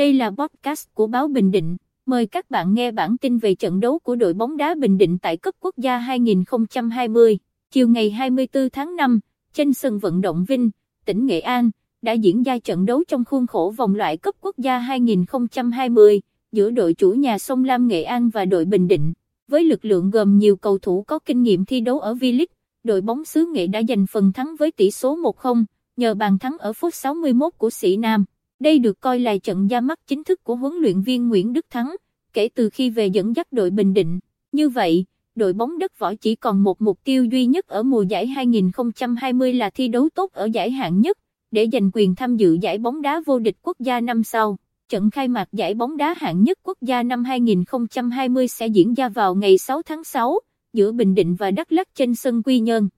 Đây là podcast của báo Bình Định. Mời các bạn nghe bản tin về trận đấu của đội bóng đá Bình Định tại cấp quốc gia 2020. Chiều ngày 24 tháng 5, trên sân vận động Vinh, tỉnh Nghệ An, đã diễn ra trận đấu trong khuôn khổ vòng loại cấp quốc gia 2020 giữa đội chủ nhà Sông Lam Nghệ An và đội Bình Định. Với lực lượng gồm nhiều cầu thủ có kinh nghiệm thi đấu ở V-League, đội bóng xứ Nghệ đã giành phần thắng với tỷ số 1-0, nhờ bàn thắng ở phút 61 của Sĩ Nam. Đây được coi là trận ra mắt chính thức của huấn luyện viên Nguyễn Đức Thắng, kể từ khi về dẫn dắt đội Bình Định. Như vậy, đội bóng đất võ chỉ còn một mục tiêu duy nhất ở mùa giải 2020 là thi đấu tốt ở giải hạng nhất, để giành quyền tham dự giải bóng đá vô địch quốc gia năm sau. Trận khai mạc giải bóng đá hạng nhất quốc gia năm 2020 sẽ diễn ra vào ngày 6 tháng 6, giữa Bình Định và Đắk Lắk trên sân Quy Nhơn.